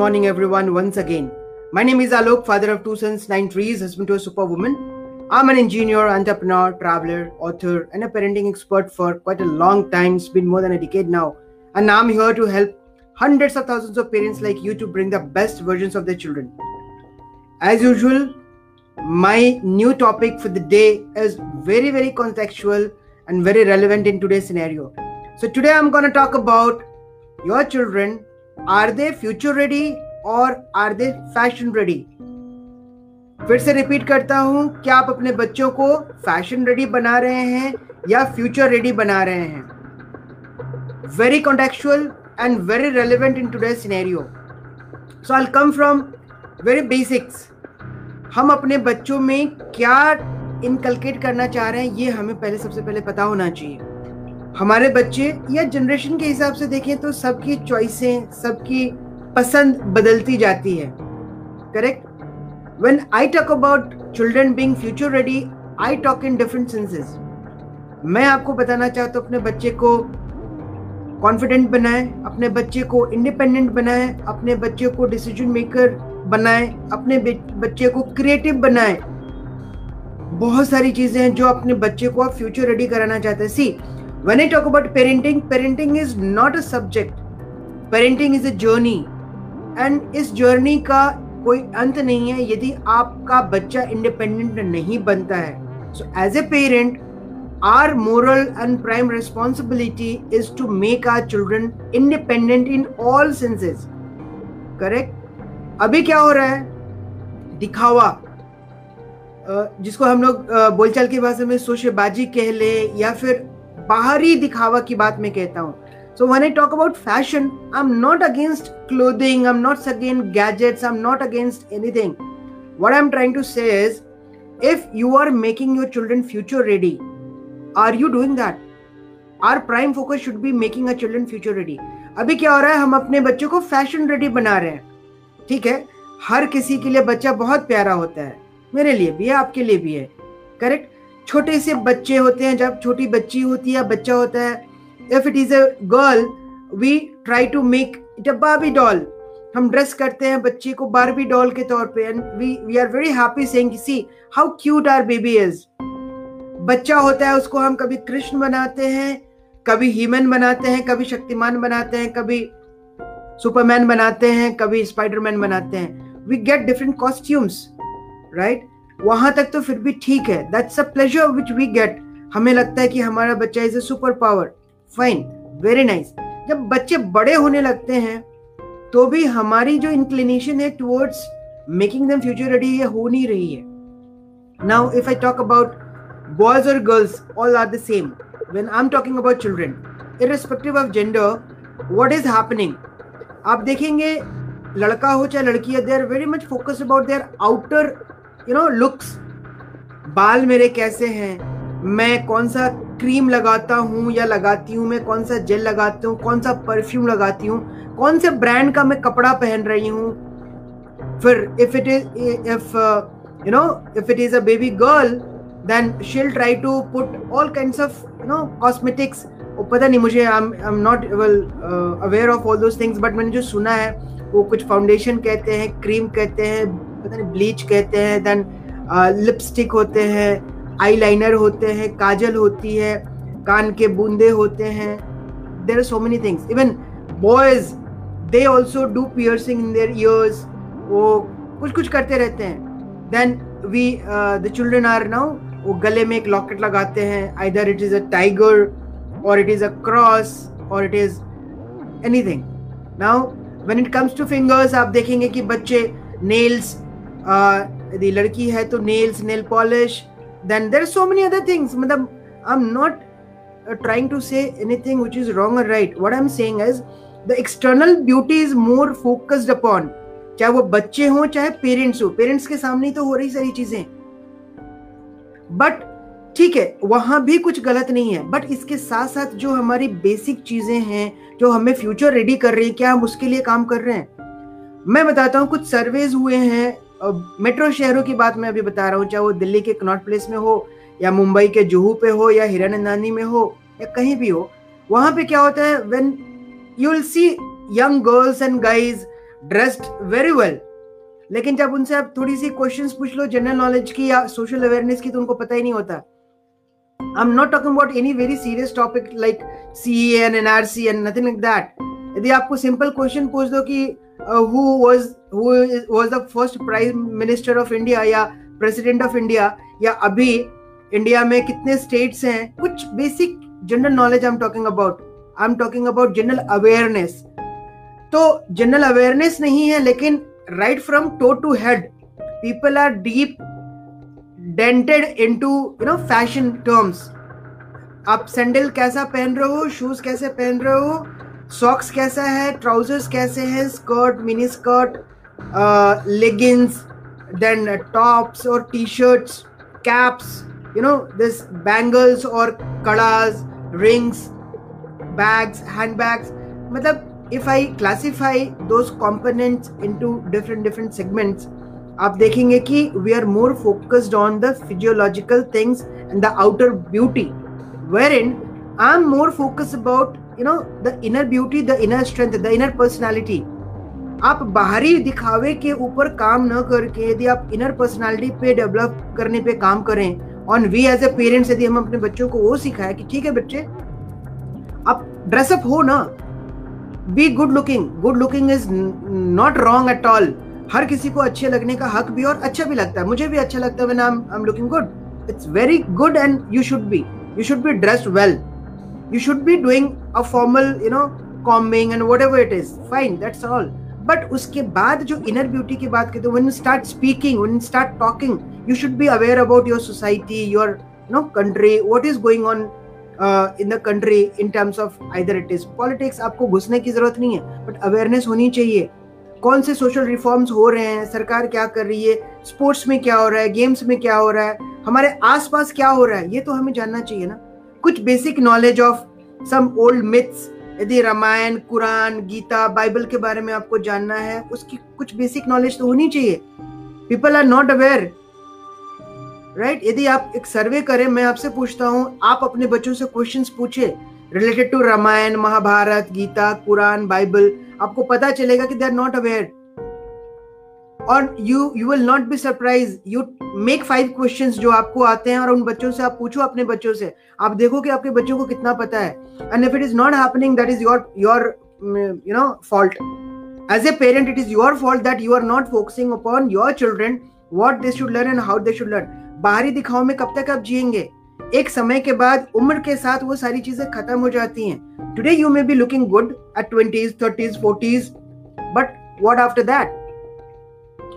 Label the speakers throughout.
Speaker 1: morning, everyone, once again. My name is Alok, father of two sons, nine trees, husband to a superwoman. I'm an engineer, entrepreneur, traveler, author, and a parenting expert for quite a long time. It's been more than a decade now. And I'm here to help hundreds of thousands of parents like you to bring the best versions of their children. As usual, my new topic for the day is very, very contextual and very relevant in today's scenario. So, today I'm going to talk about your children are they future ready और are they fashion ready फिर से repeat करता हूँ, क्या आप अपने बच्चों को फ़ैशन रेडी बना रहे हैं या फ्यूचर रेडी बना रहे हैं? Very contextual and very relevant in today scenario so I come from very basics हम अपने बच्चों में क्या इनकलकेट करना चाह रहे हैं, ये हमें पहले, सबसे पहले पता होना चाहिए। हमारे बच्चे या जनरेशन के हिसाब से देखें तो सबकी चॉइसें सबकी पसंद बदलती जाती है। Correct when I talk about children being future ready I talk in different senses मैं आपको बताना चाहता हूँ, अपने बच्चे को कॉन्फिडेंट बनाए, अपने बच्चे को इंडिपेंडेंट बनाए, अपने बच्चे को डिसीज़न मेकर बनाए, अपने बच्चे को क्रिएटिव बनाए। बहुत सारी चीज़ें हैं जो अपने बच्चे को आप फ्यूचर रेडी कराना चाहते हैं। See When I talk about parenting, parenting is not a subject. Parenting is a journey. And इस जर्नी का कोई अंत नहीं है यदि आपका बच्चा इंडिपेंडेंट नहीं बनता है so as a parent our moral and prime responsibility is to make our children independent in all senses correct अभी क्या हो रहा है दिखावा जिसको हम लोग बोलचाल की भाषा में सोशेबाजी कह ले या फिर बाहरी दिखावा की बात मैं कहता हूँ। So when I talk about fashion I am not against clothing I am not against gadgets I am not against anything what I am trying to say if you are making your children future ready are you doing that our prime focus should be making a children future ready अभी क्या हो रहा है? हम अपने बच्चों को fashion ready बना रहे हैं। ठीक है? हर किसी के लिए बच्चा बहुत प्यारा होता है। मेरे लिए भी है, आपके लिए भी है। करेक्ट छोटे से बच्चे होते हैं, जब छोटी बच्ची होती है बच्चा होता है if it is a girl we try to make it a Barbie doll हम ड्रेस करते हैं बच्चे को बारबी डॉल के तौर पे and we we are very happy saying see how cute our baby is बच्चा होता है, उसको हम कभी कृष्ण बनाते हैं, कभी ह्यूमन बनाते हैं, कभी शक्तिमान बनाते हैं, कभी सुपरमैन बनाते हैं, कभी स्पाइडरमैन बनाते हैं. We get different costumes right वहाँ तक तो फिर भी ठीक है। That's a pleasure which we get हमें लगता है कि हमारा बच्चा is a super power fine very nice जब बच्चे बड़े होने लगते हैं तो भी हमारी जो इंक्लिनेशन है towards making them future ready ये हो नहीं रही है। Now if I talk about boys और girls all are the same when I am talking about children irrespective of gender what is happening आप देखेंगे, लड़का हो चाहे लड़की है they are very much focused about their outer you know looks बाल मेरे कैसे हैं? मैं कौन सा क्रीम लगाता हूँ या लगाती हूँ? मैं कौन सा जेल लगाती हूँ? कौन सा परफ्यूम लगाती हूँ? कौन से ब्रांड का मैं कपड़ा पहन रही हूँ? फिर if it is if you know if it is a baby girl then she'll try to put all kind of you know cosmetics पता नहीं, मुझे I am not well aware of all those things but मैंने जो सुना है, वो कुछ foundation कहते हैं क्रीम कहते हैं पता नहीं ब्लीच कहते हैं देन लिपस्टिक होते हैं आईलाइनर होते हैं, काजल होती है, कान के बूंदे होते हैं। There are so many things even boys they also do piercing in their ears वो कुछ कुछ करते रहते हैं। Then we the children are now वो गले में एक लॉकेट लगाते हैं। Either it is a tiger और इट इज़ अ क्रॉस और it is anything now when it comes to fingers आप देखेंगे कि बच्चे नेल्स यदि लड़की है तो nails nail polish then there so many other things मतलब I am not trying to say anything which is wrong or right. What i'm saying is, the external beauty is more focused upon. चाहे वो बच्चे हों, चाहे parents हो parents के सामने ही तो हो रही सारी चीज़ें। बट ठीक है, वहाँ भी कुछ गलत नहीं है। बट इसके साथ साथ जो हमारी बेसिक चीज़ें हैं, जो हमें फ्यूचर रेडी कर रही है, क्या हम उसके लिए काम कर रहे हैं? मैं बताता हूँ, कुछ सर्वेज हुए हैं मेट्रो शहरों की बात मैं अभी बता रहा हूँ, चाहे वो दिल्ली के कनॉट प्लेस में हो, या मुंबई के जुहू पे हो, या हिरानंदानी में हो, या कहीं भी हो, वहाँ पे क्या होता है when you will see young girls and guys dressed very well लेकिन जब उनसे आप थोड़ी सी क्वेश्चन पूछ लो जनरल नॉलेज की या सोशल अवेयरनेस की तो उनको पता ही नहीं होता। I am not talking about any very serious topic like C N N R C N nothing like that यदि आपको सिंपल क्वेश्चन पूछ दो कि who was who was the first prime minister of India या president of India या अभी India में कितने स्टेट्स हैं? कुछ basic general knowledge I am talking about I am talking about general awareness तो जनरल अवेयरनेस नहीं है, लेकिन right from toe to head people are deep dented into you know fashion terms आप sandal कैसा पहन रहे हो? शूज़ कैसे पहन रहे हो? सॉक्स कैसा है? ट्राउजर्स कैसे हैं? Skirt mini skirt leggings then tops और T shirts caps you know this bangles और कड़ाज रिंग्स बैग्स हैंड बैग्स मतलब इफ़ आई क्लासीफाई दो components into different different segments आप देखेंगे कि we are more focused on the physiological things and the outer beauty wherein I am more focus about you know the inner beauty the inner strength the inner personality आप बाहरी दिखावे के ऊपर काम न करके यदि आप इनर पर्सनैलिटी पे डेवलप करने पे काम करें on we as a parents यदि हम अपने बच्चों को वो सिखाए कि ठीक है बच्चे, आप ड्रेसअप हो ना be good looking good looking is not wrong at all हर किसी को अच्छे लगने का हक भी और अच्छा भी लगता है। मुझे भी अच्छा लगता है I am looking good it's very good and you should be you should be dressed well should be doing a formal you know combing and whatever it is fine that's all but उसके बाद जो inner beauty की बात करते हैं start speaking when start talking you should be aware about your society your know country what is going on in the country in terms of either it is politics आपको घुसने की ज़रूरत नहीं है बट अवेयरनेस होनी चाहिए कौन से सोशल रिफॉर्म्स हो रहे हैं? सरकार क्या कर रही है? स्पोर्ट्स में क्या हो रहा है? गेम्स में क्या हो रहा है? हमारे आसपास क्या हो रहा है? ये तो हमें जानना चाहिए ना। कुछ basic knowledge of some old myths यदि रामायण, कुरान, गीता, बाइबल के बारे में आपको जानना है, उसकी कुछ बेसिक नॉलेज तो होनी चाहिए। People are not aware right यदि आप एक सर्वे करें, मैं आपसे पूछता हूँ, आप अपने बच्चों से क्वेश्चंस पूछे related to Ramayan, Mahabharat, Gita, Quran, Bible, आपको पता चलेगा कि दे आर नॉट अवेयर और you you will not be surprise you make five questions जो आपको आते हैं और उन बच्चों से आप पूछो अपने बच्चों से। आप देखो कि आपके बच्चों को कितना पता है। And if it is not happening that is your your you know fault as a parent it is your fault that you are not focusing upon your children what they should learn and how they should learn बाहरी दिखाओ में कब तक आप जियेंगे एक समय के बाद उम्र के साथ वो सारी चीज़ें खत्म हो जाती हैं। Today you may be looking good at twenties thirties forties but what after that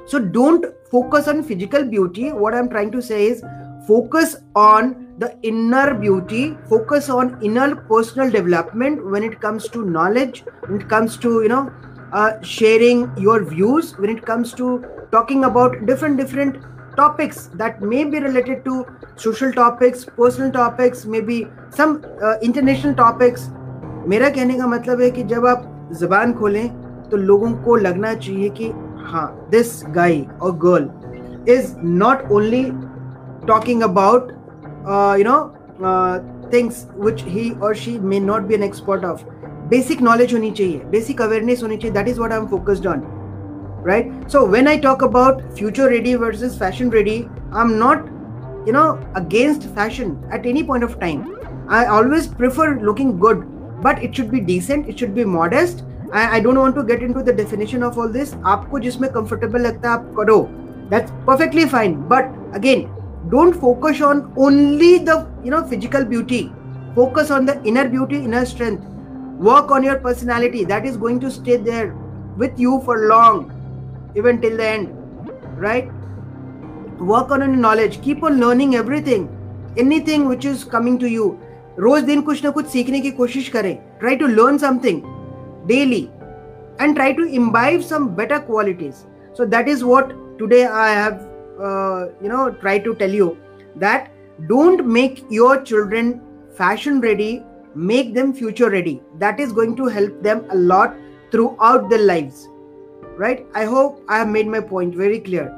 Speaker 1: So don't focus on physical beauty. What I'm trying to say is focus on the inner beauty, focus on inner personal development when it comes to knowledge, when it comes to, you know, uh, sharing your views, when it comes to talking about different, different topics that may be related to social topics, personal topics, maybe some uh, international topics. मेरा कहने का मतलब है कि जब आप जबान खोलें तो लोगों को लगना चाहिए कि हाँ this guy or girl is not only talking about uh, you know uh, things which he or she may not be an expert of. Basic knowledge honi chahiye basic awareness honi chahiye that is what i'm focused on right? So when i talk about future ready versus fashion ready i'm not you know against fashion at any point of time. I always prefer looking good but it should be decent it should be modest I don't want to get into the definition of all this आपको जिसमें comfortable लगता है आप करो that's perfectly fine but again don't focus on only the you know physical beauty focus on the inner beauty inner strength work on your personality that is going to stay there with you for long even till the end right work on your knowledge keep on learning everything anything which is coming to you रोज दिन कुछ ना कुछ सीखने की कोशिश करें try to learn something daily and try to imbibe some better qualities. So that is what today i have uh, you know tried to tell you that don't make your children fashion ready make them future ready. That is going to help them a lot throughout their lives. Right? I hope i have made my point very clear.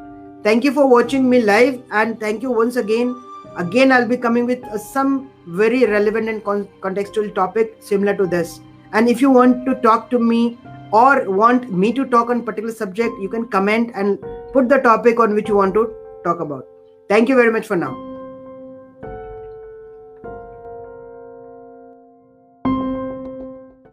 Speaker 1: Thank you for watching me live and thank you once again. Again i'll be coming with uh, some very relevant and con- contextual topic similar to this and if you want to talk to me or want me to talk on particular subject, you can comment and put the topic on which you want to talk about. Thank you very much for now.